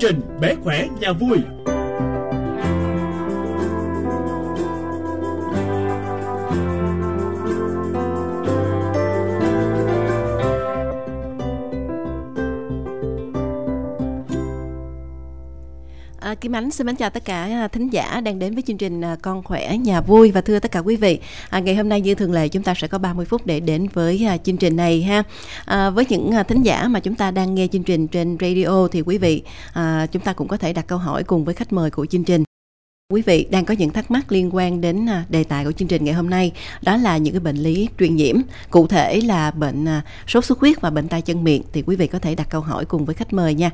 trình Bé khỏe nhà vui. À, Kim Ánh xin mến chào tất cả à, thính giả đang đến với chương trình à, Con khỏe nhà vui và thưa tất cả quý vị. À, ngày hôm nay như thường lệ chúng ta sẽ có 30 phút để đến với à, chương trình này ha. À, với những à, thính giả mà chúng ta đang nghe chương trình trên radio thì quý vị à, chúng ta cũng có thể đặt câu hỏi cùng với khách mời của chương trình. Quý vị đang có những thắc mắc liên quan đến à, đề tài của chương trình ngày hôm nay đó là những cái bệnh lý truyền nhiễm cụ thể là bệnh à, sốt xuất huyết và bệnh tay chân miệng thì quý vị có thể đặt câu hỏi cùng với khách mời nha.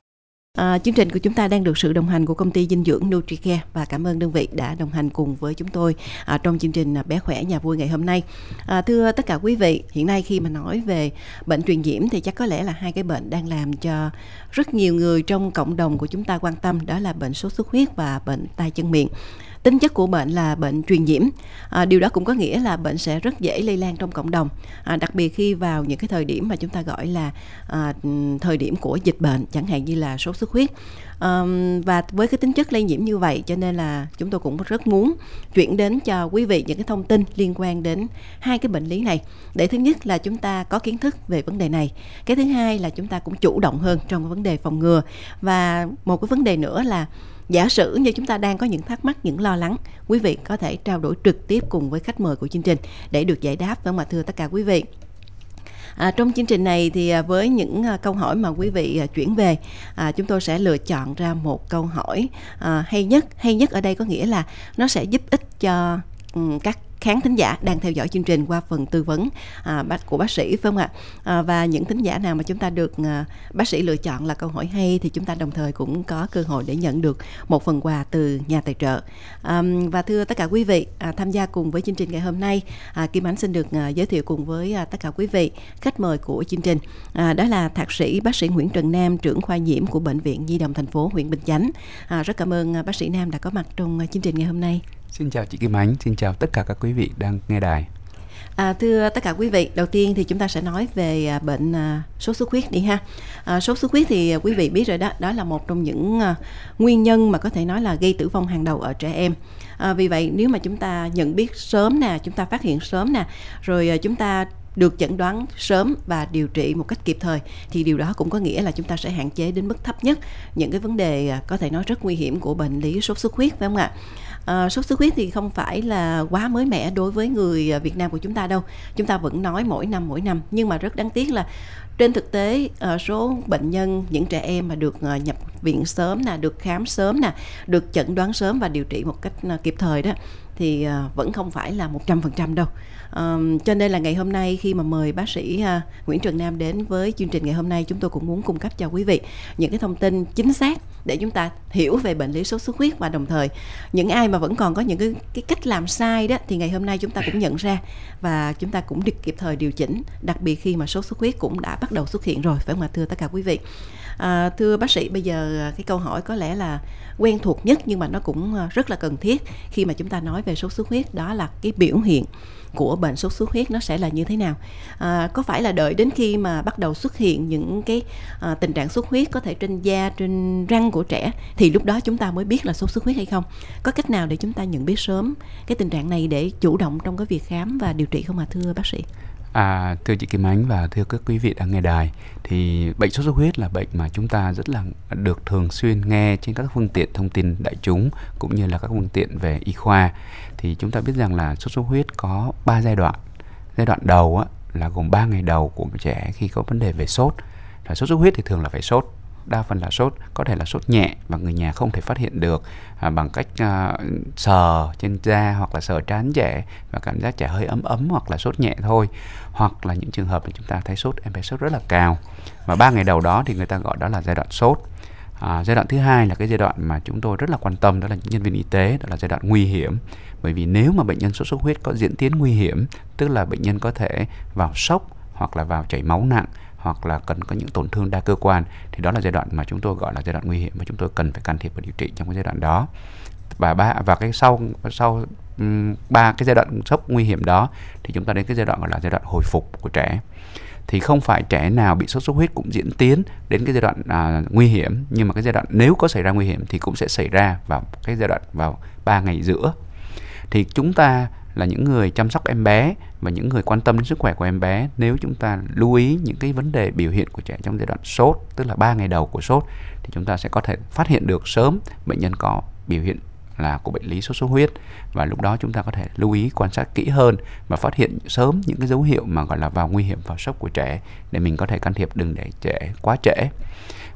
À, chương trình của chúng ta đang được sự đồng hành của công ty dinh dưỡng Nutricare và cảm ơn đơn vị đã đồng hành cùng với chúng tôi à, trong chương trình à, bé khỏe nhà vui ngày hôm nay. À, thưa tất cả quý vị, hiện nay khi mà nói về bệnh truyền nhiễm thì chắc có lẽ là hai cái bệnh đang làm cho rất nhiều người trong cộng đồng của chúng ta quan tâm đó là bệnh sốt xuất huyết và bệnh tay chân miệng tính chất của bệnh là bệnh truyền nhiễm. À, điều đó cũng có nghĩa là bệnh sẽ rất dễ lây lan trong cộng đồng. À, đặc biệt khi vào những cái thời điểm mà chúng ta gọi là à, thời điểm của dịch bệnh chẳng hạn như là sốt xuất huyết. À, và với cái tính chất lây nhiễm như vậy cho nên là chúng tôi cũng rất muốn chuyển đến cho quý vị những cái thông tin liên quan đến hai cái bệnh lý này. Để thứ nhất là chúng ta có kiến thức về vấn đề này cái thứ hai là chúng ta cũng chủ động hơn trong cái vấn đề phòng ngừa. Và một cái vấn đề nữa là giả sử như chúng ta đang có những thắc mắc những lo lắng quý vị có thể trao đổi trực tiếp cùng với khách mời của chương trình để được giải đáp phải không ạ thưa tất cả quý vị? À, trong chương trình này thì à, với những à, câu hỏi mà quý vị à, chuyển về à, chúng tôi sẽ lựa chọn ra một câu hỏi à, hay nhất. Hay nhất ở đây có nghĩa là nó sẽ giúp ích cho um, các khán thính giả đang theo dõi chương trình qua phần tư vấn à, của bác sĩ phải không ạ? À, và những thính giả nào mà chúng ta được à, bác sĩ lựa chọn là câu hỏi hay thì chúng ta đồng thời cũng có cơ hội để nhận được một phần quà từ nhà tài trợ. À, và thưa tất cả quý vị à, tham gia cùng với chương trình ngày hôm nay à, Kim Ánh xin được à, giới thiệu cùng với à, tất cả quý vị khách mời của chương trình à, đó là thạc sĩ bác sĩ Nguyễn Trần Nam trưởng khoa nhiễm của bệnh viện Nhi đồng thành phố huyện Bình Chánh. À, rất cảm ơn à, bác sĩ Nam đã có mặt trong à, chương trình ngày hôm nay. Xin chào chị Kim Ánh, xin chào tất cả các quý vị đang nghe đài. À, thưa tất cả quý vị, đầu tiên thì chúng ta sẽ nói về à, bệnh à, sốt xuất huyết đi ha. À, sốt xuất huyết thì à, quý vị biết rồi đó, đó là một trong những à, nguyên nhân mà có thể nói là gây tử vong hàng đầu ở trẻ em. À, vì vậy nếu mà chúng ta nhận biết sớm nè, chúng ta phát hiện sớm nè, rồi à, chúng ta được chẩn đoán sớm và điều trị một cách kịp thời thì điều đó cũng có nghĩa là chúng ta sẽ hạn chế đến mức thấp nhất những cái vấn đề à, có thể nói rất nguy hiểm của bệnh lý sốt xuất huyết phải không ạ? À, sốt xuất huyết thì không phải là quá mới mẻ đối với người ờ, Việt Nam của chúng ta đâu. Chúng ta vẫn nói mỗi năm mỗi năm nhưng mà rất đáng tiếc là trên thực tế ờ, số bệnh nhân những trẻ em mà được nhập viện sớm nè được khám sớm nè được chẩn đoán sớm và điều trị một cách kịp thời đó thì ờ, vẫn không phải là 100% đâu. Ờ, cho nên là ngày hôm nay khi mà mời bác sĩ ờ, Nguyễn Trần Nam đến với chương trình ngày hôm nay, chúng tôi cũng muốn cung cấp cho quý vị những cái thông tin chính xác để chúng ta hiểu về bệnh lý sốt xuất huyết và đồng thời những ai mà vẫn còn có những cái cái cách làm sai đó thì ngày hôm nay chúng ta cũng nhận ra và chúng ta cũng được kịp thời điều chỉnh, đặc biệt khi mà sốt xuất huyết cũng đã bắt đầu xuất hiện rồi, phải không ạ, thưa tất cả quý vị à, thưa bác sĩ bây giờ à, cái câu hỏi có lẽ là quen thuộc nhất nhưng mà nó cũng à, rất là cần thiết khi mà chúng ta nói về sốt xuất huyết đó là cái biểu hiện của bệnh sốt xuất huyết nó sẽ là như thế nào. À, có phải là đợi đến khi mà bắt đầu xuất hiện những cái à, tình trạng xuất huyết có thể trên da trên răng của trẻ thì lúc đó chúng ta mới biết là sốt xuất huyết hay không? Có cách nào để chúng ta nhận biết sớm cái tình trạng này để chủ động trong cái việc khám và điều trị không ạ à, thưa bác sĩ? À, thưa chị Kim Ánh và thưa các quý vị đang nghe đài thì bệnh sốt xuất huyết là bệnh mà chúng ta rất là được thường xuyên nghe trên các phương tiện thông tin đại chúng cũng như là các phương tiện về y khoa. Thì chúng ta biết rằng là sốt xuất huyết có 3 giai đoạn. Giai đoạn đầu á, là gồm 3 ngày đầu của trẻ khi có vấn đề về sốt. Và sốt xuất huyết thì thường là phải sốt đa phần là sốt có thể là sốt nhẹ và người nhà không thể phát hiện được à, bằng cách à, sờ trên da hoặc là sờ trán trẻ và cảm giác trẻ hơi ấm ấm hoặc là sốt nhẹ thôi. Hoặc là những trường hợp mà chúng ta thấy sốt em bé sốt rất là cao. Và ba ngày đầu đó thì người ta gọi đó là giai đoạn sốt. À, giai đoạn thứ hai là cái giai đoạn mà chúng tôi rất là quan tâm đó là những nhân viên y tế đó là giai đoạn nguy hiểm. Bởi vì nếu mà bệnh nhân sốt xuất huyết có diễn tiến nguy hiểm tức là bệnh nhân có thể vào sốc hoặc là vào chảy máu nặng hoặc là cần có những tổn thương đa cơ quan thì đó là giai đoạn mà chúng tôi gọi là giai đoạn nguy hiểm và chúng tôi cần phải can thiệp và điều trị trong cái giai đoạn đó. Và ba và cái sau sau ba cái giai đoạn sốc nguy hiểm đó thì chúng ta đến cái giai đoạn gọi là giai đoạn hồi phục của trẻ. Thì không phải trẻ nào bị sốt xuất huyết cũng diễn tiến đến cái giai đoạn à, nguy hiểm nhưng mà cái giai đoạn nếu có xảy ra nguy hiểm thì cũng sẽ xảy ra vào cái giai đoạn vào 3 ngày giữa. Thì chúng ta là những người chăm sóc em bé và những người quan tâm đến sức khỏe của em bé nếu chúng ta lưu ý những cái vấn đề biểu hiện của trẻ trong giai đoạn sốt, tức là 3 ngày đầu của sốt, thì chúng ta sẽ có thể phát hiện được sớm bệnh nhân có biểu hiện là của bệnh lý sốt xuất huyết và lúc đó chúng ta có thể lưu ý, quan sát kỹ hơn và phát hiện sớm những cái dấu hiệu mà gọi là vào nguy hiểm, vào sốc của trẻ để mình có thể can thiệp đừng để trẻ quá trễ.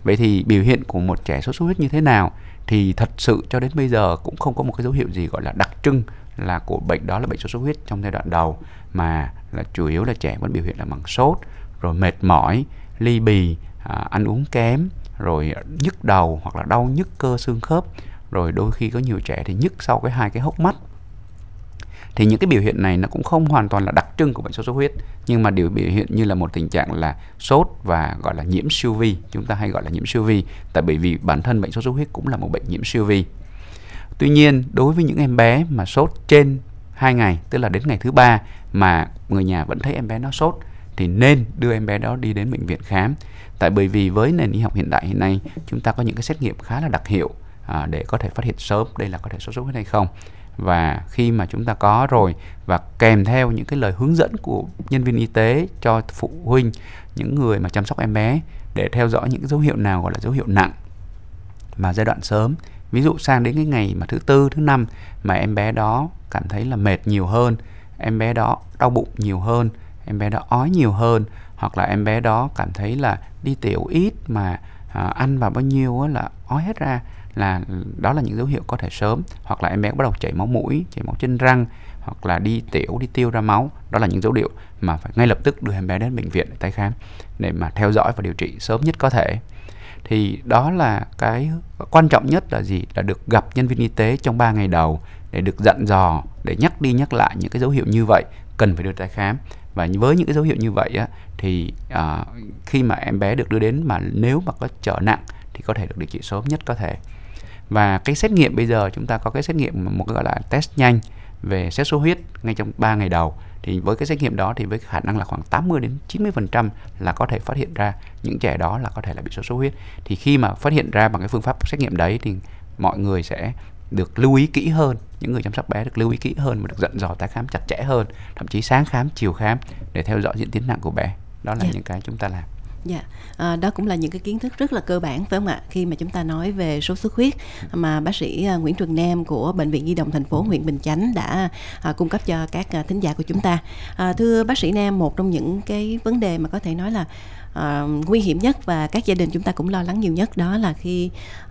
Vậy thì biểu hiện của một trẻ sốt xuất huyết như thế nào thì thật sự cho đến bây giờ cũng không có một cái dấu hiệu gì gọi là đặc trưng là của bệnh đó là bệnh sốt xuất huyết trong giai đoạn đầu mà là chủ yếu là trẻ vẫn biểu hiện là bằng sốt rồi mệt mỏi ly bì à, ăn uống kém rồi nhức đầu hoặc là đau nhức cơ xương khớp rồi đôi khi có nhiều trẻ thì nhức sau cái hai cái hốc mắt. Thì những cái biểu hiện này nó cũng không hoàn toàn là đặc trưng của bệnh sốt xuất huyết nhưng mà điều biểu hiện như là một tình trạng là sốt và gọi là nhiễm siêu vi chúng ta hay gọi là nhiễm siêu vi tại bởi vì bản thân bệnh sốt xuất huyết cũng là một bệnh nhiễm siêu vi tuy nhiên đối với những em bé mà sốt trên 2 ngày tức là đến ngày thứ ba mà người nhà vẫn thấy em bé nó sốt thì nên đưa em bé đó đi đến bệnh viện khám. Tại bởi vì với nền y học hiện đại hiện nay chúng ta có những cái xét nghiệm khá là đặc hiệu à, để có thể phát hiện sớm đây là có thể sốt xuất huyết hay không. Và khi mà chúng ta có rồi và kèm theo những cái lời hướng dẫn của nhân viên y tế cho phụ huynh những người mà chăm sóc em bé để theo dõi những dấu hiệu nào gọi là dấu hiệu nặng mà giai đoạn sớm ví dụ sang đến cái ngày mà thứ tư thứ năm mà em bé đó cảm thấy là mệt nhiều hơn em bé đó đau bụng nhiều hơn em bé đó ói nhiều hơn hoặc là em bé đó cảm thấy là đi tiểu ít mà à, ăn vào bao nhiêu là ói hết ra là đó là những dấu hiệu có thể sớm. Hoặc là em bé bắt đầu chảy máu mũi chảy máu trên răng hoặc là đi tiểu đi tiêu ra máu đó là những dấu hiệu mà phải ngay lập tức đưa em bé đến bệnh viện để tái khám để mà theo dõi và điều trị sớm nhất có thể thì đó là cái quan trọng nhất là gì? Là được gặp nhân viên y tế trong 3 ngày đầu để được dặn dò để nhắc đi nhắc lại những cái dấu hiệu như vậy cần phải đưa tái khám. Và với những cái dấu hiệu như vậy á, thì à, khi mà em bé được đưa đến mà nếu mà có trở nặng thì có thể được điều trị sớm nhất có thể. Và cái xét nghiệm bây giờ chúng ta có cái xét nghiệm một cái gọi là test nhanh về xét số huyết ngay trong 3 ngày đầu thì với cái xét nghiệm đó thì với khả năng là khoảng 80 đến 90% là có thể phát hiện ra những trẻ đó là có thể là bị sốt xuất huyết. Thì khi mà phát hiện ra bằng cái phương pháp xét nghiệm đấy thì mọi người sẽ được lưu ý kỹ hơn những người chăm sóc bé được lưu ý kỹ hơn và được dặn dò tái khám chặt chẽ hơn thậm chí sáng khám chiều khám để theo dõi diễn tiến nặng của bé đó là yeah. Dạ. những cái chúng ta làm Dạ, à, đó cũng là những cái kiến thức rất là cơ bản phải không ạ? Khi mà chúng ta nói về sốt xuất huyết mà bác sĩ ờ, Nguyễn Trường Nam của bệnh viện Nhi đồng thành phố huyện Bình Chánh đã à, cung cấp cho các à, thính giả của chúng ta. À, thưa bác sĩ Nam, một trong những cái vấn đề mà có thể nói là uh, nguy hiểm nhất và các gia đình chúng ta cũng lo lắng nhiều nhất đó là khi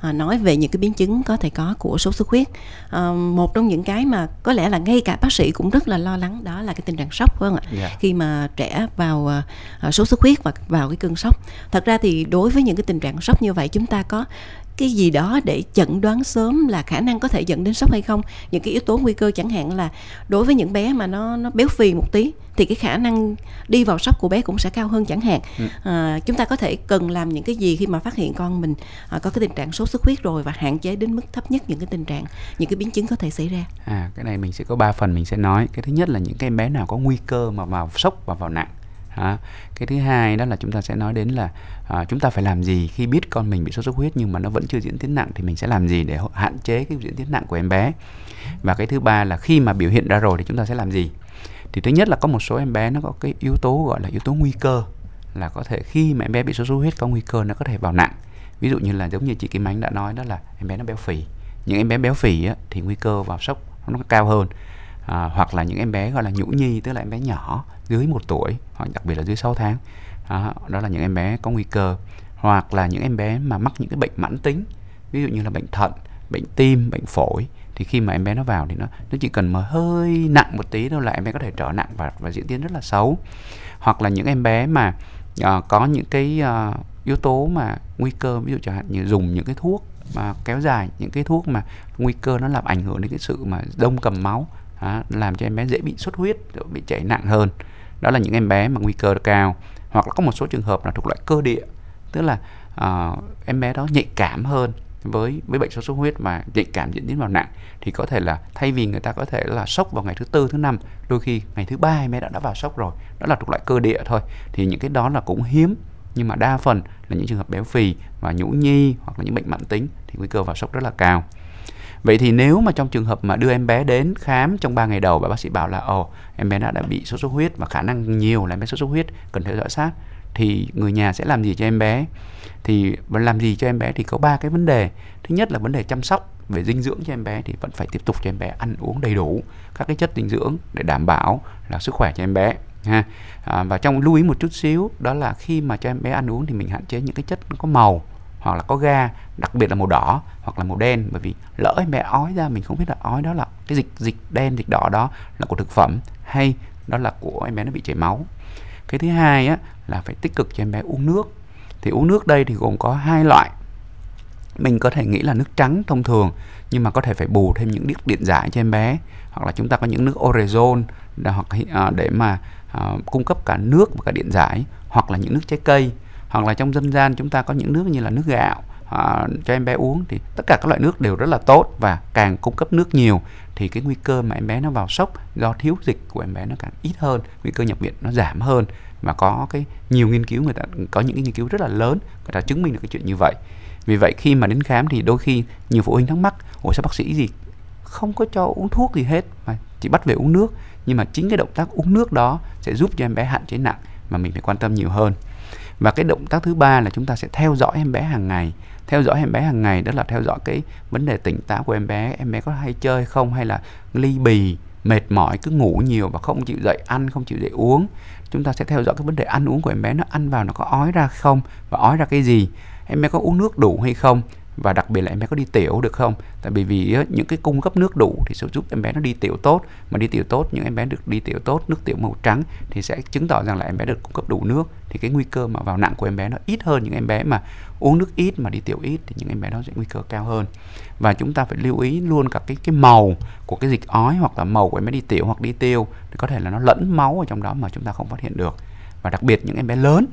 uh, nói về những cái biến chứng có thể có của sốt xuất huyết uh, một trong những cái mà có lẽ là ngay cả bác sĩ cũng rất là lo lắng đó là cái tình trạng sốc phải không ạ yeah. Dạ. khi mà trẻ vào uh, sốt xuất huyết và vào cái cơn sốc thật ra thì đối với những cái tình trạng sốc như vậy chúng ta có cái gì đó để chẩn đoán sớm là khả năng có thể dẫn đến sốc hay không? Những cái yếu tố nguy cơ chẳng hạn là đối với những bé mà nó nó béo phì một tí thì cái khả năng đi vào sốc của bé cũng sẽ cao hơn chẳng hạn. Ừ. à, chúng ta có thể cần làm những cái gì khi mà phát hiện con mình à, có cái tình trạng sốt xuất huyết rồi và hạn chế đến mức thấp nhất những cái tình trạng những cái biến chứng có thể xảy ra. À cái này mình sẽ có ba phần mình sẽ nói. Cái thứ nhất là những cái bé nào có nguy cơ mà vào sốc và vào nặng À, cái thứ hai đó là chúng ta sẽ nói đến là à, chúng ta phải làm gì khi biết con mình bị sốt xuất huyết nhưng mà nó vẫn chưa diễn tiến nặng thì mình sẽ làm gì để hạn chế cái diễn tiến nặng của em bé? Và cái thứ ba là khi mà biểu hiện ra rồi thì chúng ta sẽ làm gì? Thì thứ nhất là có một số em bé nó có cái yếu tố gọi là yếu tố nguy cơ là có thể khi mà em bé bị sốt xuất huyết có nguy cơ nó có thể vào nặng. Ví dụ như là giống như chị Kim Ánh đã nói đó là em bé nó béo phì. Những em bé béo phì á, thì nguy cơ vào sốc nó cao hơn. À, hoặc là những em bé gọi là nhũ nhi tức là em bé nhỏ dưới một tuổi hoặc đặc biệt là dưới 6 tháng. Đó, đó là những em bé có nguy cơ. Hoặc là những em bé mà mắc những cái bệnh mãn tính ví dụ như là bệnh thận bệnh tim bệnh phổi thì khi mà em bé nó vào thì nó nó chỉ cần mà hơi nặng một tí thôi là em bé có thể trở nặng và và diễn tiến rất là xấu. Hoặc là những em bé mà uh, có những cái uh, yếu tố mà nguy cơ ví dụ chẳng hạn như dùng những cái thuốc mà kéo dài những cái thuốc mà nguy cơ nó làm ảnh hưởng đến cái sự mà đông cầm máu đó, làm cho em bé dễ bị xuất huyết bị chảy nặng hơn đó là những em bé mà nguy cơ cao. Hoặc là có một số trường hợp là thuộc loại cơ địa tức là uh, em bé đó nhạy cảm hơn với với bệnh sốt xuất huyết mà nhạy cảm diễn tiến vào nặng thì có thể là thay vì người ta có thể là sốc vào ngày thứ tư thứ năm đôi khi ngày thứ ba em bé đã đã vào sốc rồi đó là thuộc loại cơ địa thôi thì những cái đó là cũng hiếm. Nhưng mà đa phần là những trường hợp béo phì và nhũ nhi hoặc là những bệnh mãn tính thì nguy cơ vào sốc rất là cao. Vậy thì nếu mà trong trường hợp mà đưa em bé đến khám trong 3 ngày đầu và bác sĩ bảo là ồ em bé đã đã bị sốt xuất huyết và khả năng nhiều là em bé sốt xuất huyết cần theo dõi sát thì người nhà sẽ làm gì cho em bé? Thì làm gì cho em bé thì có ba cái vấn đề. Thứ nhất là vấn đề chăm sóc về dinh dưỡng cho em bé thì vẫn phải tiếp tục cho em bé ăn uống đầy đủ các cái chất dinh dưỡng để đảm bảo là sức khỏe cho em bé ha à, và trong lưu ý một chút xíu đó là khi mà cho em bé ăn uống thì mình hạn chế những cái chất có màu hoặc là có ga, đặc biệt là màu đỏ hoặc là màu đen, bởi vì lỡ em bé ói ra, mình không biết là ói đó là cái dịch dịch đen, dịch đỏ đó là của thực phẩm hay đó là của em bé nó bị chảy máu. Cái thứ hai á, là phải tích cực cho em bé uống nước. Thì uống nước đây thì gồm có hai loại. Mình có thể nghĩ là nước trắng thông thường, nhưng mà có thể phải bù thêm những nước điện giải cho em bé. Hoặc là chúng ta có những nước orezon hoặc à, để mà à, cung cấp cả nước và cả điện giải, hoặc là những nước trái cây hoặc là trong dân gian chúng ta có những nước như là nước gạo à, cho em bé uống thì tất cả các loại nước đều rất là tốt và càng cung cấp nước nhiều thì cái nguy cơ mà em bé nó vào sốc do thiếu dịch của em bé nó càng ít hơn nguy cơ nhập viện nó giảm hơn mà có cái nhiều nghiên cứu người ta có những cái nghiên cứu rất là lớn người ta chứng minh được cái chuyện như vậy. Vì vậy khi mà đến khám thì đôi khi nhiều phụ huynh thắc mắc ủa sao bác sĩ gì không có cho uống thuốc gì hết mà chỉ bắt về uống nước? Nhưng mà chính cái động tác uống nước đó sẽ giúp cho em bé hạn chế nặng mà mình phải quan tâm nhiều hơn và cái động tác thứ ba là chúng ta sẽ theo dõi em bé hàng ngày. Theo dõi em bé hàng ngày đó là theo dõi cái vấn đề tỉnh táo của em bé. Em bé có hay chơi không hay là ly bì, mệt mỏi, cứ ngủ nhiều và không chịu dậy ăn, không chịu dậy uống. Chúng ta sẽ theo dõi cái vấn đề ăn uống của em bé, nó ăn vào nó có ói ra không và ói ra cái gì. Em bé có uống nước đủ hay không? Và đặc biệt là em bé có đi tiểu được không? Tại vì vì những cái cung cấp nước đủ thì sẽ giúp em bé nó đi tiểu tốt. Mà đi tiểu tốt, những em bé được đi tiểu tốt, nước tiểu màu trắng thì sẽ chứng tỏ rằng là em bé được cung cấp đủ nước. Thì cái nguy cơ mà vào nặng của em bé nó ít hơn những em bé mà uống nước ít, mà đi tiểu ít thì những em bé đó sẽ nguy cơ cao hơn. Và chúng ta phải lưu ý luôn cả cái cái màu của cái dịch ói hoặc là màu của em bé đi tiểu hoặc đi tiêu thì có thể là nó lẫn máu ở trong đó mà chúng ta không phát hiện được. Và đặc biệt những em bé lớn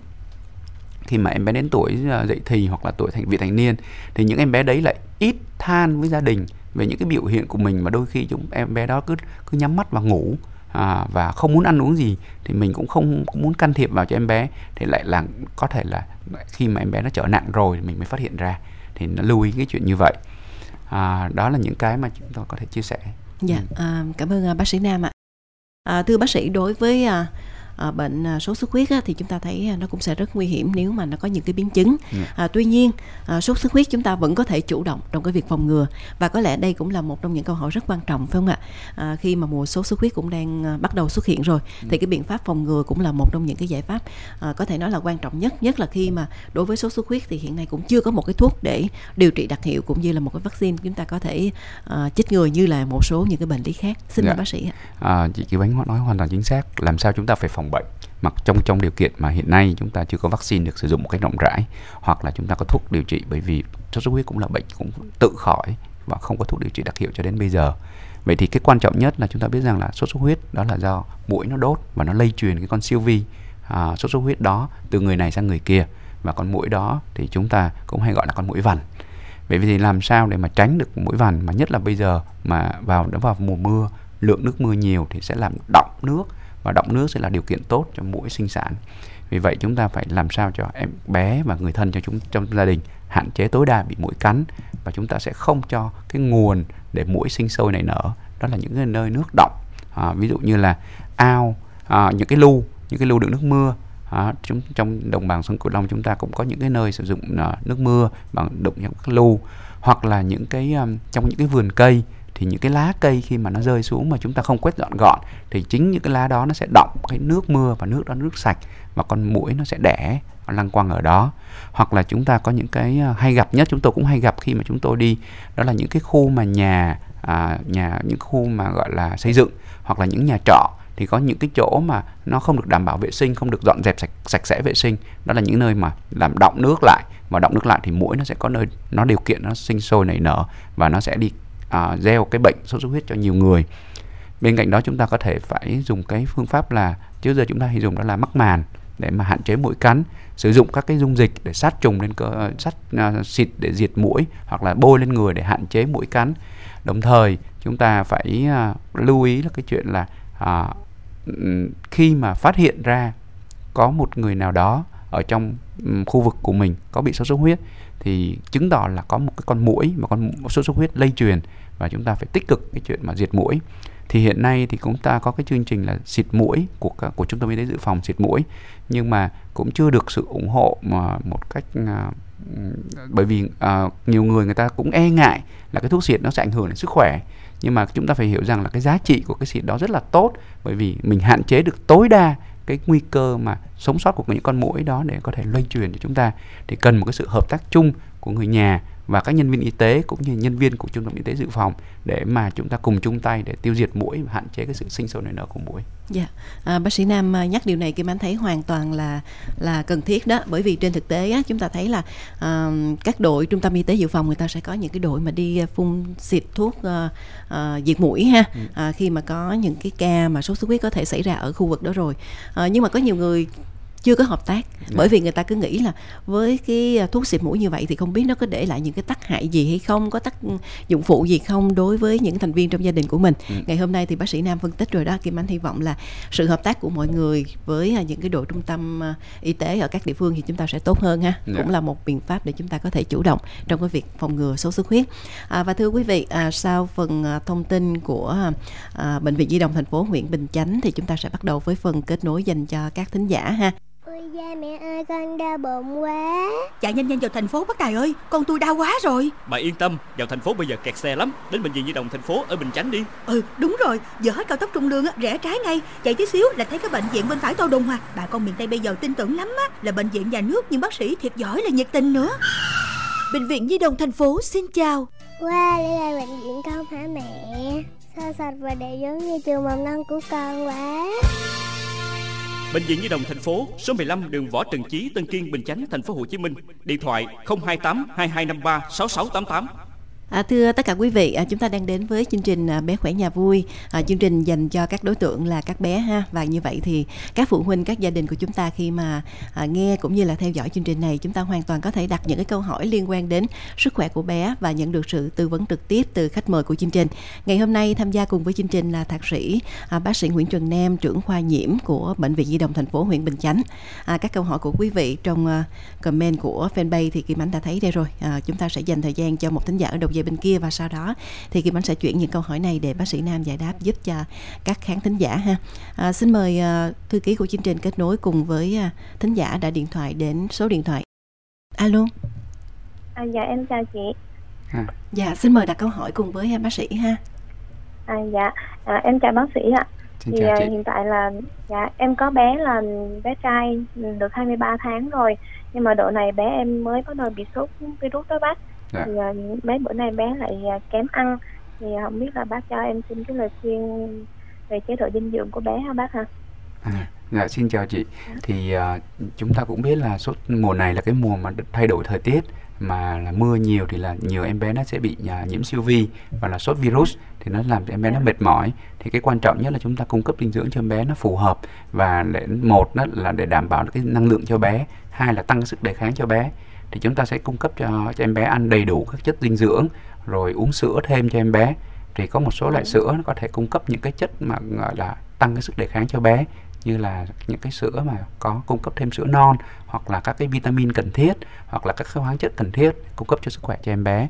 khi mà em bé đến tuổi ờ, dậy thì hoặc là tuổi thành vị thành niên thì những em bé đấy lại ít than với gia đình về những cái biểu hiện của mình mà đôi khi chúng em bé đó cứ cứ nhắm mắt và ngủ à, và không muốn ăn uống gì thì mình cũng không cũng muốn can thiệp vào cho em bé thì lại là có thể là khi mà em bé nó trở nặng rồi mình mới phát hiện ra thì nó lưu ý cái chuyện như vậy. À, đó là những cái mà chúng tôi có thể chia sẻ. Dạ ừ. à, cảm ơn à, bác sĩ nam ạ. À, thưa bác sĩ đối với à, à, bệnh à, sốt xuất huyết á, thì chúng ta thấy à, nó cũng sẽ rất nguy hiểm nếu mà nó có những cái biến chứng ừ. à, tuy nhiên à, sốt xuất huyết chúng ta vẫn có thể chủ động trong cái việc phòng ngừa và có lẽ đây cũng là một trong những câu hỏi rất quan trọng phải không ạ à, khi mà mùa sốt xuất huyết cũng đang à, bắt đầu xuất hiện rồi ừ. thì cái biện pháp phòng ngừa cũng là một trong những cái giải pháp à, có thể nói là quan trọng nhất nhất là khi mà đối với sốt xuất huyết thì hiện nay cũng chưa có một cái thuốc để điều trị đặc hiệu cũng như là một cái vaccine chúng ta có thể uh, chích ngừa như là một số những cái bệnh lý khác xin dạ. bác sĩ ạ à, chị Kỳ Bánh nói hoàn toàn chính xác làm sao chúng ta phải phòng phòng bệnh. Mặc trong trong điều kiện mà hiện nay chúng ta chưa có vaccine được sử dụng một cách rộng rãi hoặc là chúng ta có thuốc điều trị bởi vì sốt xuất huyết cũng là bệnh cũng tự khỏi và không có thuốc điều trị đặc hiệu cho đến bây giờ. Vậy thì cái quan trọng nhất là chúng ta biết rằng là sốt xuất huyết đó là do mũi nó đốt và nó lây truyền cái con siêu vi à, sốt xuất huyết đó từ người này sang người kia. Và con mũi đó thì chúng ta cũng hay gọi là con mũi vằn. Vậy thì làm sao để mà tránh được mũi vằn? Mà nhất là bây giờ mà vào đó vào mùa mưa lượng nước mưa nhiều thì sẽ làm đọng nước và động nước sẽ là điều kiện tốt cho mũi sinh sản. Vì vậy chúng ta phải làm sao cho em bé và người thân cho chúng trong gia đình hạn chế tối đa bị mũi cắn. Và chúng ta sẽ không cho cái nguồn để mũi sinh sôi này nở. Đó là những cái nơi nước động à, ví dụ như là ao à, những cái lưu, những cái lưu đựng nước mưa. À, chúng trong đồng bằng sông cửu long chúng ta cũng có những cái nơi sử dụng uh, nước mưa bằng đụng những cái lưu hoặc là những cái um, trong những cái vườn cây thì những cái lá cây khi mà nó rơi xuống mà chúng ta không quét dọn gọn thì chính những cái lá đó nó sẽ động cái nước mưa và nước đó nước sạch và con mũi nó sẽ đẻ nó lăng quăng ở đó. Hoặc là chúng ta có những cái à, hay gặp nhất chúng tôi cũng hay gặp khi mà chúng tôi đi đó là những cái khu mà nhà à, nhà những khu mà gọi là xây dựng hoặc là những nhà trọ thì có những cái chỗ mà nó không được đảm bảo vệ sinh không được dọn dẹp sạch sạch sẽ vệ sinh. Đó là những nơi mà làm động nước lại và động nước lại thì mũi nó sẽ có nơi nó điều kiện nó sinh sôi nảy nở và nó sẽ đi à, gieo cái bệnh sốt xuất huyết cho nhiều người. Bên cạnh đó chúng ta có thể phải dùng cái phương pháp là trước giờ chúng ta hay dùng đó là mắc màn để mà hạn chế mũi cắn sử dụng các cái dung dịch để sát trùng lên cơ sát uh, xịt để diệt mũi hoặc là bôi lên người để hạn chế mũi cắn. Đồng thời chúng ta phải uh, lưu ý là cái chuyện là uh, khi mà phát hiện ra có một người nào đó ở trong um, khu vực của mình có bị sốt xuất huyết thì chứng tỏ là có một cái con mũi mà con sốt xuất huyết lây truyền và chúng ta phải tích cực cái chuyện mà diệt mũi. Thì hiện nay thì chúng ta có cái chương trình là xịt mũi của của trung tâm y tế dự phòng xịt mũi. Nhưng mà cũng chưa được sự ủng hộ mà một cách à, bởi vì à, nhiều người người ta cũng e ngại là cái thuốc xịt nó sẽ ảnh hưởng đến sức khỏe. Nhưng mà chúng ta phải hiểu rằng là cái giá trị của cái xịt đó rất là tốt bởi vì mình hạn chế được tối đa cái nguy cơ mà sống sót của những con mũi đó để có thể lây truyền cho chúng ta. Thì cần một cái sự hợp tác chung của người nhà và các nhân viên y tế cũng như nhân viên của trung tâm y tế dự phòng để mà chúng ta cùng chung tay để tiêu diệt mũi và hạn chế cái sự sinh sôi nảy nở của mũi. Dạ, yeah. à, bác sĩ Nam à, nhắc điều này Kim Anh thấy hoàn toàn là là cần thiết đó, bởi vì trên thực tế á, chúng ta thấy là à, các đội trung tâm y tế dự phòng người ta sẽ có những cái đội mà đi à, phun xịt thuốc à, à, diệt mũi ha, ừ. à, khi mà có những cái ca mà sốt xuất huyết có thể xảy ra ở khu vực đó rồi. À, nhưng mà có nhiều người chưa có hợp tác yeah. Dạ. bởi vì người ta cứ nghĩ là với cái à, thuốc xịt mũi như vậy thì không biết nó có để lại những cái tác hại gì hay không có tác dụng phụ gì không đối với những thành viên trong gia đình của mình ừ. ngày hôm nay thì bác sĩ nam phân tích rồi đó kim anh hy vọng là sự hợp tác của mọi người với à, những cái đội trung tâm à, y tế ở các địa phương thì chúng ta sẽ tốt hơn ha yeah. Dạ. cũng là một biện pháp để chúng ta có thể chủ động trong cái việc phòng ngừa sốt xuất huyết à, và thưa quý vị à, sau phần thông tin của à, bệnh viện di động thành phố huyện bình chánh thì chúng ta sẽ bắt đầu với phần kết nối dành cho các thính giả ha Ôi da mẹ ơi con đau bụng quá. Chạy nhanh nhanh vào thành phố bác Tài ơi Con tôi đau quá rồi. Bà yên tâm Vào thành phố bây giờ kẹt xe lắm Đến bệnh viện di động thành phố ở Bình Chánh đi. Ừ đúng rồi Giờ hết cao tốc trung lương rẽ trái ngay. Chạy tí xíu là thấy cái bệnh viện bên phải tô đùng à. Bà con miền Tây bây giờ tin tưởng lắm á Là bệnh viện nhà nước nhưng bác sĩ thiệt giỏi là nhiệt tình nữa. Bệnh viện Di động thành phố xin chào. Wow đây là bệnh viện con hả mẹ? Sao sạch và đẹp giống như trường mầm non của con quá Bệnh viện Nhi đồng thành phố, số 15 đường Võ Trần Chí, Tân Kiên, Bình Chánh, thành phố Hồ Chí Minh. Điện thoại 028 2253 6688. À, thưa tất cả quý vị, à, chúng ta đang đến với chương trình à, bé khỏe nhà vui, à, chương trình dành cho các đối tượng là các bé ha và như vậy thì các phụ huynh, các gia đình của chúng ta khi mà à, nghe cũng như là theo dõi chương trình này, chúng ta hoàn toàn có thể đặt những cái câu hỏi liên quan đến sức khỏe của bé và nhận được sự tư vấn trực tiếp từ khách mời của chương trình. Ngày hôm nay tham gia cùng với chương trình là thạc sĩ à, bác sĩ Nguyễn Trần Nam, trưởng khoa nhiễm của bệnh viện Di động thành phố huyện Bình Chánh. À, các câu hỏi của quý vị trong à, comment của fanpage thì Kim Ánh đã thấy đây rồi. À, chúng ta sẽ dành thời gian cho một thính giả ở đầu dây bên kia và sau đó thì Kim Ánh sẽ chuyển những câu hỏi này để bác sĩ Nam giải đáp giúp cho các khán thính giả ha. À, xin mời uh, thư ký của chương trình kết nối cùng với uh, thính giả đã điện thoại đến số điện thoại. Alo. À, dạ em chào chị. À. Dạ xin mời đặt câu hỏi cùng với uh, bác sĩ ha. À, dạ à, em chào bác sĩ ạ. Xin thì chào chị. hiện tại là dạ em có bé là bé trai được 23 tháng rồi nhưng mà độ này bé em mới bắt đầu bị sốt virus đó bác dạ. thì uh, mấy bữa nay bé lại uh, kém ăn. Thì uh, không biết là bác cho em xin cái lời khuyên về chế độ dinh dưỡng của bé ha bác ha à, dạ xin chào chị. Thì uh, chúng ta cũng biết là sốt mùa này là cái mùa mà thay đổi thời tiết. Mà là mưa nhiều thì là nhiều em bé nó sẽ bị uh, nhiễm siêu vi và là sốt virus thì nó làm cho em bé nó mệt mỏi. Thì cái quan trọng nhất là chúng ta cung cấp dinh dưỡng cho em bé nó phù hợp và để một đó là để đảm bảo được cái năng lượng cho bé hai là tăng sức đề kháng cho bé thì chúng ta sẽ cung cấp cho cho em bé ăn đầy đủ các chất dinh dưỡng rồi uống sữa thêm cho em bé. Thì có một số loại sữa nó có thể cung cấp những cái chất mà gọi là tăng cái sức đề kháng cho bé như là những cái sữa mà có cung cấp thêm sữa non hoặc là các cái vitamin cần thiết hoặc là các cái khoáng chất cần thiết cung cấp cho sức khỏe cho em bé.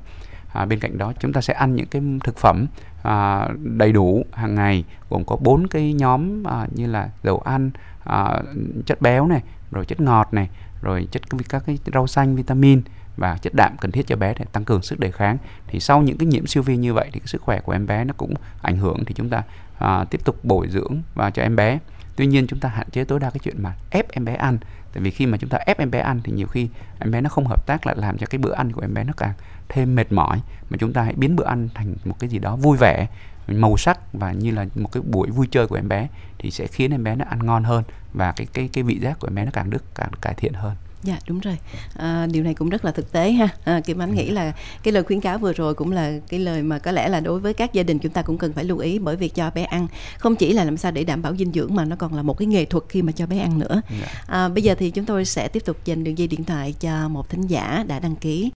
À, bên cạnh đó chúng ta sẽ ăn những cái thực phẩm à, đầy đủ hàng ngày gồm có bốn cái nhóm à, như là dầu ăn à, chất béo này rồi chất ngọt này rồi chất các cái rau xanh vitamin và chất đạm cần thiết cho bé để tăng cường sức đề kháng. Thì sau những cái nhiễm siêu vi như vậy thì cái sức khỏe của em bé nó cũng ảnh hưởng thì chúng ta à, tiếp tục bồi dưỡng và cho em bé. Tuy nhiên chúng ta hạn chế tối đa cái chuyện mà ép em bé ăn tại vì khi mà chúng ta ép em bé ăn thì nhiều khi em bé nó không hợp tác lại làm cho cái bữa ăn của em bé nó càng thêm mệt mỏi mà chúng ta hãy biến bữa ăn thành một cái gì đó vui vẻ màu sắc và như là một cái buổi vui chơi của em bé thì sẽ khiến em bé nó ăn ngon hơn và cái cái cái vị giác của em bé nó càng được càng cải thiện hơn Dạ đúng rồi. À, điều này cũng rất là thực tế ha. À, Kim Ánh nghĩ là cái lời khuyến cáo vừa rồi cũng là cái lời mà có lẽ là đối với các gia đình chúng ta cũng cần phải lưu ý bởi việc cho bé ăn không chỉ là làm sao để đảm bảo dinh dưỡng mà nó còn là một cái nghệ thuật khi mà cho bé ăn nữa. Dạ. À, bây giờ thì chúng tôi sẽ tiếp tục dành đường dây điện thoại cho một thính giả đã đăng ký.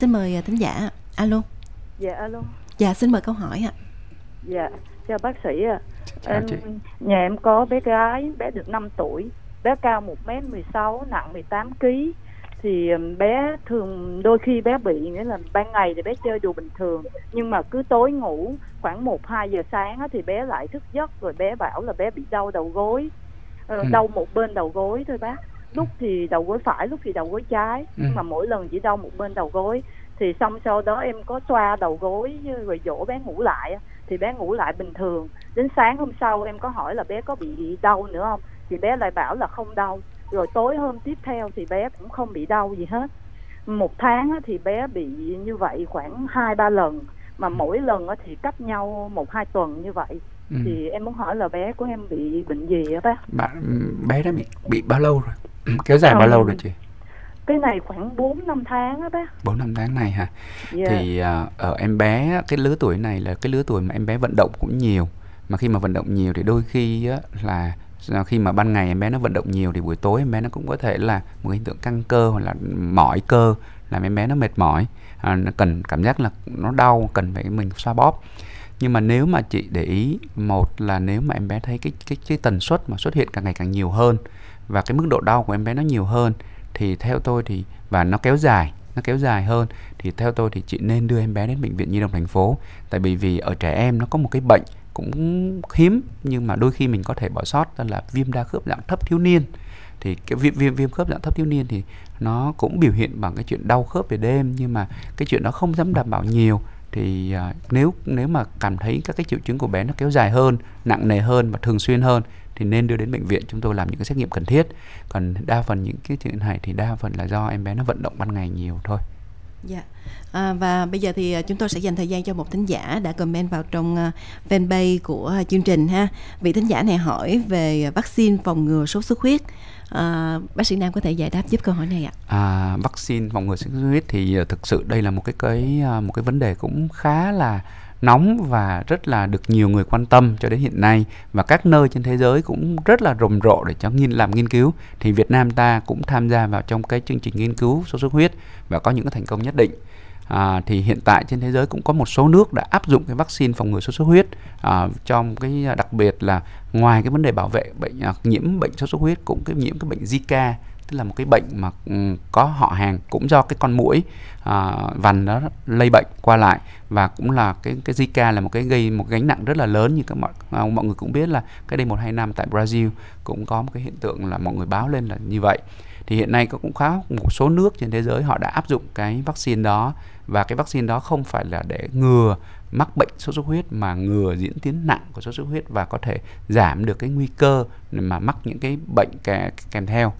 Xin mời à, thính giả. Alo. Dạ alo. Dạ xin mời câu hỏi ạ. Dạ chào bác sĩ ạ. À. Em, nhà em có bé gái, bé được 5 tuổi bé cao 1m16 nặng 18 kg thì bé thường đôi khi bé bị nghĩa là ban ngày thì bé chơi đùa bình thường nhưng mà cứ tối ngủ khoảng 1 2 giờ sáng thì bé lại thức giấc rồi bé bảo là bé bị đau đầu gối ờ, ừ. đau một bên đầu gối thôi bác lúc thì đầu gối phải lúc thì đầu gối trái ừ. nhưng mà mỗi lần chỉ đau một bên đầu gối thì xong sau đó em có xoa đầu gối rồi dỗ bé ngủ lại thì bé ngủ lại bình thường. Đến sáng hôm sau em có hỏi là bé có bị đau nữa không? Thì bé lại bảo là không đau. Rồi tối hôm tiếp theo thì bé cũng không bị đau gì hết. Một tháng thì bé bị như vậy khoảng hai ba lần. Mà mỗi lần thì cách nhau một hai tuần như vậy. Ừ. thì em muốn hỏi là bé của em bị bệnh gì á bác? Bạn bé đã bị bị bao lâu rồi? Kéo dài bao lâu rồi chị cái này khoảng 4 năm tháng á bác 4 năm tháng này hả yeah. Dạ. thì uh, ở em bé cái lứa tuổi này là cái lứa tuổi mà em bé vận động cũng nhiều mà khi mà vận động nhiều thì đôi khi á, là khi mà ban ngày em bé nó vận động nhiều thì buổi tối em bé nó cũng có thể là một hiện tượng căng cơ hoặc là mỏi cơ làm em bé nó mệt mỏi à, nó cần cảm giác là nó đau cần phải mình xoa bóp nhưng mà nếu mà chị để ý một là nếu mà em bé thấy cái cái cái tần suất mà xuất hiện càng ngày càng nhiều hơn và cái mức độ đau của em bé nó nhiều hơn thì theo tôi thì, và nó kéo dài, nó kéo dài hơn, thì theo tôi thì chị nên đưa em bé đến bệnh viện nhi đồng thành phố. Tại vì vì ở trẻ em nó có một cái bệnh cũng hiếm, nhưng mà đôi khi mình có thể bỏ sót, đó là viêm đa khớp dạng thấp thiếu niên. Thì cái viêm viêm viêm khớp dạng thấp thiếu niên thì nó cũng biểu hiện bằng cái chuyện đau khớp về đêm, nhưng mà cái chuyện đó không dám đảm bảo nhiều thì à, nếu nếu mà cảm thấy các cái triệu chứng của bé nó kéo dài hơn nặng nề hơn và thường xuyên hơn thì nên đưa đến bệnh viện chúng tôi làm những cái xét nghiệm cần thiết. Còn đa phần những cái chuyện này thì đa phần là do em bé nó vận động ban ngày nhiều thôi. Dạ. À, và bây giờ thì à, chúng tôi sẽ dành thời gian cho một thính giả đã comment vào trong à, fanpage của à, chương trình ha. Vị thính giả này hỏi về vaccine phòng ngừa sốt xuất huyết. À, bác sĩ Nam có thể giải đáp giúp câu hỏi này ạ. À, vaccine phòng ngừa sốt xuất huyết thì thực sự đây là một cái cái một cái vấn đề cũng khá là nóng và rất là được nhiều người quan tâm cho đến hiện nay. Và các nơi trên thế giới cũng rất là rầm rộ để cho nghiên, làm nghiên cứu. Thì Việt Nam ta cũng tham gia vào trong cái chương trình nghiên cứu sốt xuất huyết và có những cái thành công nhất định à, thì hiện tại trên thế giới cũng có một số nước đã áp dụng cái vaccine phòng ngừa sốt xuất huyết. À, trong cái à, đặc biệt là ngoài cái vấn đề bảo vệ bệnh à, nhiễm bệnh sốt xuất huyết cũng cái nhiễm cái bệnh Zika tức là một cái bệnh mà ừ, có họ hàng cũng do cái con mũi à, vằn đó lây bệnh qua lại. Và cũng là cái cái Zika là một cái gây một gánh nặng rất là lớn như các mọi à, mọi người cũng biết là cái đây một hai năm tại Brazil cũng có một cái hiện tượng là mọi người báo lên là như vậy. Thì hiện nay có cũng khá một số nước trên thế giới họ đã áp dụng cái vaccine đó và cái vaccine đó không phải là để ngừa mắc bệnh sốt xuất huyết mà ngừa diễn tiến nặng của sốt xuất huyết và có thể giảm được cái nguy cơ mà mắc những cái bệnh kèm theo.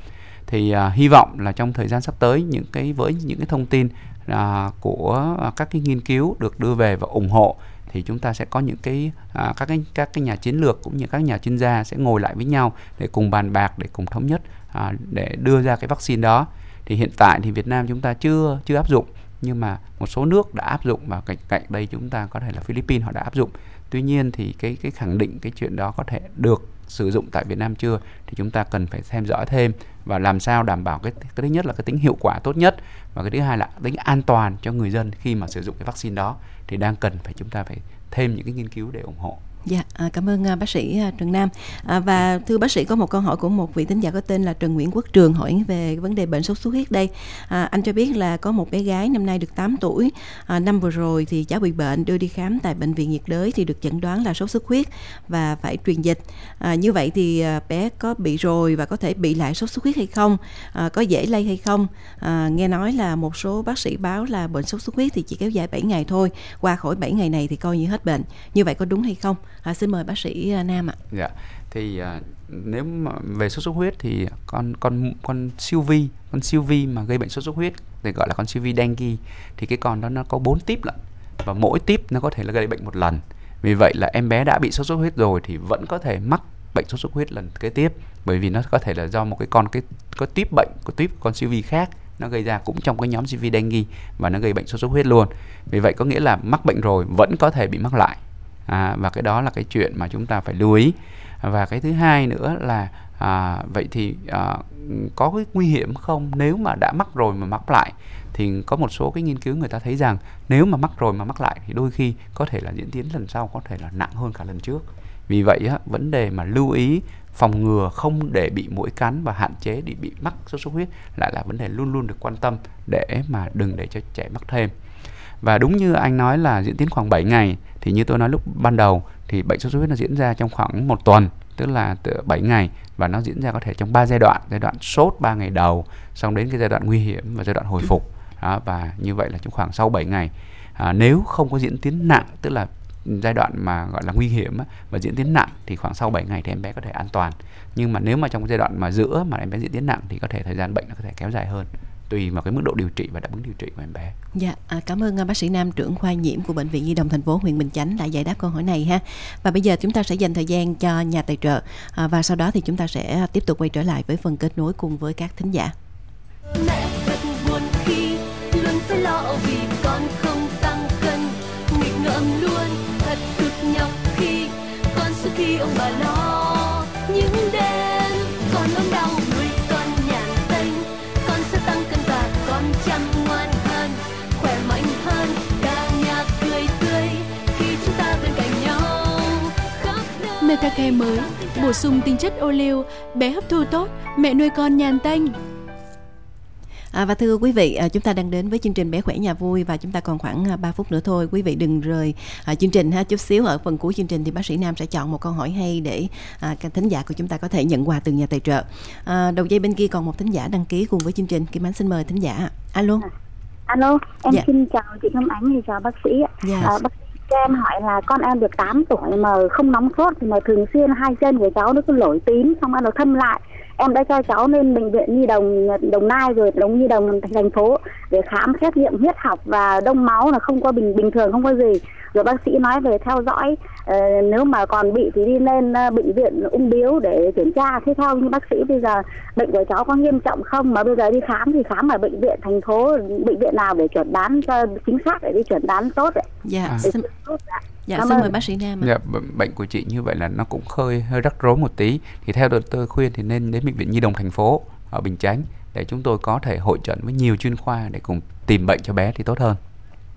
Thì uh, hy vọng là trong thời gian sắp tới những cái với những cái thông tin uh, của uh, các cái nghiên cứu được đưa về và ủng hộ thì chúng ta sẽ có những cái à, các cái các cái nhà chiến lược cũng như các nhà chuyên gia sẽ ngồi lại với nhau để cùng bàn bạc để cùng thống nhất à, để đưa ra cái vaccine đó. Thì hiện tại thì Việt Nam chúng ta chưa chưa áp dụng nhưng mà một số nước đã áp dụng và cạnh cạnh đây chúng ta có thể là Philippines họ đã áp dụng. Tuy nhiên thì cái cái khẳng định cái chuyện đó có thể được sử dụng tại Việt Nam chưa thì chúng ta cần phải xem dõi thêm và làm sao đảm bảo cái, cái thứ nhất là cái tính hiệu quả tốt nhất và cái thứ hai là tính an toàn cho người dân khi mà sử dụng cái vaccine đó thì đang cần phải chúng ta phải thêm những cái nghiên cứu để ủng hộ. Dạ, à, cảm ơn à, bác sĩ à, Trần Nam. À, và thưa bác sĩ có một câu hỏi của một vị tín giả có tên là Trần Nguyễn Quốc Trường hỏi về vấn đề bệnh sốt xuất huyết đây. À, anh cho biết là có một bé gái năm nay được 8 tuổi. À, năm vừa rồi thì cháu bị bệnh đưa đi khám tại bệnh viện nhiệt đới thì được chẩn đoán là sốt xuất huyết và phải truyền dịch. À, như vậy thì bé có bị rồi và có thể bị lại sốt xuất huyết hay không? À, có dễ lây hay không? À, nghe nói là một số bác sĩ báo là bệnh sốt xuất huyết thì chỉ kéo dài 7 ngày thôi. Qua khỏi 7 ngày này thì coi như hết bệnh. Như vậy có đúng hay không? À, xin mời bác sĩ à, Nam ạ. Dạ. Thì à, nếu mà về sốt xuất huyết thì con con con siêu vi, con siêu vi mà gây bệnh sốt xuất huyết thì gọi là con siêu vi dengue thì cái con đó nó có 4 típ lận và mỗi típ nó có thể là gây bệnh một lần. Vì vậy là em bé đã bị sốt xuất huyết rồi thì vẫn có thể mắc bệnh sốt xuất huyết lần kế tiếp bởi vì nó có thể là do một cái con cái có típ bệnh của típ con siêu vi khác nó gây ra cũng trong cái nhóm siêu vi dengue và nó gây bệnh sốt xuất huyết luôn vì vậy có nghĩa là mắc bệnh rồi vẫn có thể bị mắc lại à, và cái đó là cái chuyện mà chúng ta phải lưu ý. Và cái thứ hai nữa là à, vậy thì à, có cái nguy hiểm không? Nếu mà đã mắc rồi mà mắc lại thì có một số cái nghiên cứu người ta thấy rằng nếu mà mắc rồi mà mắc lại thì đôi khi có thể là diễn tiến lần sau có thể là nặng hơn cả lần trước. Vì vậy á, vấn đề mà lưu ý phòng ngừa không để bị mũi cắn và hạn chế để bị mắc sốt xuất huyết lại là vấn đề luôn luôn được quan tâm để mà đừng để cho trẻ mắc thêm. Và đúng như anh nói là diễn tiến khoảng 7 ngày thì như tôi nói lúc ban đầu thì bệnh sốt xuất huyết nó diễn ra trong khoảng một tuần tức là từ 7 ngày và nó diễn ra có thể trong 3 giai đoạn giai đoạn sốt 3 ngày đầu xong đến cái giai đoạn nguy hiểm và giai đoạn hồi phục. Đó, và như vậy là trong khoảng sau 7 ngày. À, nếu không có diễn tiến nặng tức là giai đoạn mà gọi là nguy hiểm và diễn tiến nặng thì khoảng sau 7 ngày thì em bé có thể an toàn. Nhưng mà nếu mà trong giai đoạn mà giữa mà em bé diễn tiến nặng thì có thể thời gian bệnh nó có thể kéo dài hơn tùy vào cái mức độ điều trị và đáp ứng điều trị của em bé. Dạ, à, cảm ơn à, bác sĩ Nam trưởng khoa nhiễm của bệnh viện Nhi đồng thành phố huyện Bình Chánh đã giải đáp câu hỏi này ha. Và bây giờ chúng ta sẽ dành thời gian cho nhà tài trợ à, và sau đó thì chúng ta sẽ tiếp tục quay trở lại với phần kết nối cùng với các thính giả. Mẹ thật buồn khi luôn phải lo vì con không tăng cân, nghịch ngợm luôn, thật cực nhọc khi con suốt khi ông bà lo Metacare mới, bổ sung tinh chất ô liu, bé hấp thu tốt, mẹ nuôi con nhàn tanh. À, và thưa quý vị, à, chúng ta đang đến với chương trình bé khỏe nhà vui và chúng ta còn khoảng à, 3 phút nữa thôi. Quý vị đừng rời à, chương trình ha. Chút xíu ở phần cuối chương trình thì bác sĩ Nam sẽ chọn một câu hỏi hay để à, các thính giả của chúng ta có thể nhận quà từ nhà tài trợ. À, đầu dây bên kia còn một thính giả đăng ký cùng với chương trình. Kim Ánh xin mời thính giả. Alo. Alo, em dạ. xin chào chị Cẩm Ánh và chào bác sĩ. Dạ. À, bác cho em hỏi là con em được 8 tuổi mà không nóng sốt thì mà thường xuyên hai chân của cháu nó cứ nổi tím, xong bắt đầu thâm lại em đã cho cháu lên bệnh viện nhi đồng đồng nai rồi đồng nhi đồng thành phố để khám xét nghiệm huyết học và đông máu là không có bình bình thường không có gì. Rồi bác sĩ nói về theo dõi uh, nếu mà còn bị thì đi lên uh, bệnh viện ung biếu để kiểm tra. Thế theo như bác sĩ bây giờ bệnh của cháu có nghiêm trọng không? Mà bây giờ đi khám thì khám ở bệnh viện thành phố bệnh viện nào để chuẩn đoán cho chính xác để đi chuẩn đoán tốt ạ? Dạ à. xin... tốt ạ Dạ, Cảm xin mời bác sĩ Nam. Dạ, bệnh của chị như vậy là nó cũng hơi hơi rắc rối một tí. Thì theo tôi, khuyên thì nên đến bệnh viện Nhi đồng thành phố ở Bình Chánh để chúng tôi có thể hội trận với nhiều chuyên khoa để cùng tìm bệnh cho bé thì tốt hơn.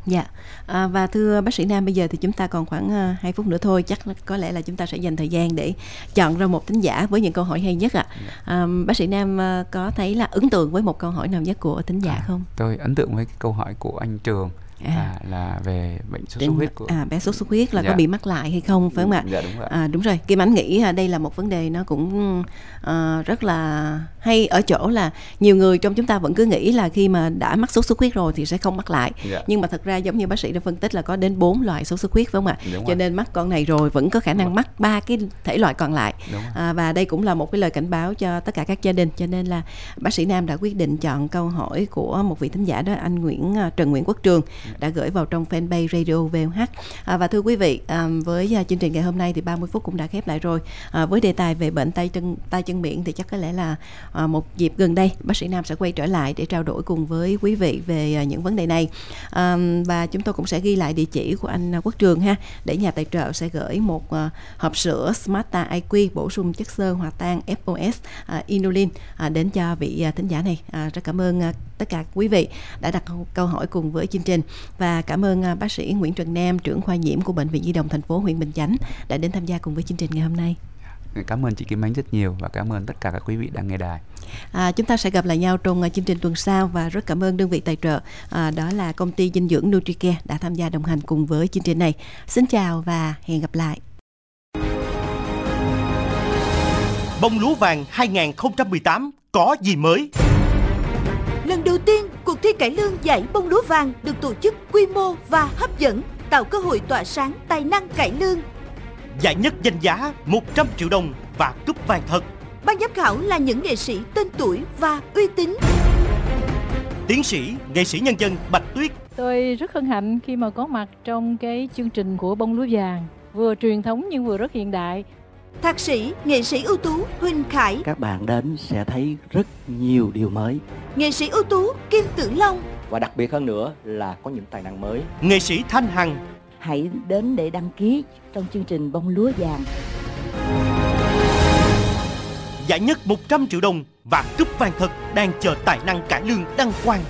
Dạ, à, và thưa bác sĩ Nam bây giờ thì chúng ta còn khoảng uh, à, 2 phút nữa thôi Chắc có lẽ là chúng ta sẽ dành thời gian để chọn ra một thính giả với những câu hỏi hay nhất ạ à. à, Bác sĩ Nam uh, có thấy là ấn tượng với một câu hỏi nào nhất của thính giả à, không? Tôi ấn tượng với cái câu hỏi của anh Trường à. À, là về bệnh sốt xuất huyết của à bé sốt xuất huyết là dạ. có bị mắc lại hay không phải không ạ? Dạ đúng rồi. À, đúng rồi. Kim Ánh nghĩ đây là một vấn đề nó cũng uh, rất là hay ở chỗ là nhiều người trong chúng ta vẫn cứ nghĩ là khi mà đã mắc sốt xuất huyết rồi thì sẽ không mắc lại. Dạ. Nhưng mà thật ra giống như bác sĩ đã phân tích là có đến 4 loại sốt xuất huyết phải không ạ? Đúng Cho rồi. nên mắc con này rồi vẫn có khả năng mắc ba cái thể loại còn lại. À, và đây cũng là một cái lời cảnh báo cho tất cả các gia đình. Cho nên là bác sĩ Nam đã quyết định chọn câu hỏi của một vị thính giả đó anh Nguyễn Trần Nguyễn Quốc Trường đã gửi vào trong fanpage Radio VOH. À, và thưa quý vị, à, với à, chương trình ngày hôm nay thì 30 phút cũng đã khép lại rồi. À, với đề tài về bệnh tay chân tay chân miệng thì chắc có lẽ là à, một dịp gần đây bác sĩ Nam sẽ quay trở lại để trao đổi cùng với quý vị về à, những vấn đề này. À, và chúng tôi cũng sẽ ghi lại địa chỉ của anh à, Quốc Trường ha để nhà tài trợ sẽ gửi một à, hộp sữa Smarta IQ bổ sung chất xơ hòa tan FOS uh, à, inulin uh, đến cho vị uh, thính giả này. Uh, rất cảm ơn uh, tất cả quý vị đã đặt câu hỏi cùng với chương trình và cảm ơn à, bác sĩ Nguyễn Trần Nam trưởng khoa nhiễm của bệnh viện Nhi đồng thành phố huyện Bình Chánh đã đến tham gia cùng với chương trình ngày hôm nay. Cảm ơn chị Kim Ánh rất nhiều và cảm ơn tất cả các quý vị đang nghe đài. À, chúng ta sẽ gặp lại nhau trong uh, chương trình tuần sau và rất cảm ơn đơn vị tài trợ à, đó là công ty dinh dưỡng Nutricare đã tham gia đồng hành cùng với chương trình này. Xin chào và hẹn gặp lại. Bông lúa vàng 2018 có gì mới? Lần đầu tiên, cuộc thi cải lương giải bông lúa vàng được tổ chức quy mô và hấp dẫn, tạo cơ hội tỏa sáng tài năng cải lương. Giải nhất danh giá 100 triệu đồng và cúp vàng thật. Ban giám khảo là những nghệ sĩ tên tuổi và uy tín. Tiến sĩ, nghệ sĩ nhân dân Bạch Tuyết. Tôi rất hân hạnh khi mà có mặt trong cái chương trình của bông lúa vàng, vừa truyền thống nhưng vừa rất hiện đại Thạc sĩ, nghệ sĩ ưu tú Huỳnh Khải. Các bạn đến sẽ thấy rất nhiều điều mới. Nghệ sĩ ưu tú Kim Tử Long. Và đặc biệt hơn nữa là có những tài năng mới. Nghệ sĩ Thanh Hằng. Hãy đến để đăng ký trong chương trình bông lúa vàng. Giải nhất 100 triệu đồng và cúp vàng thật đang chờ tài năng cải lương đăng quang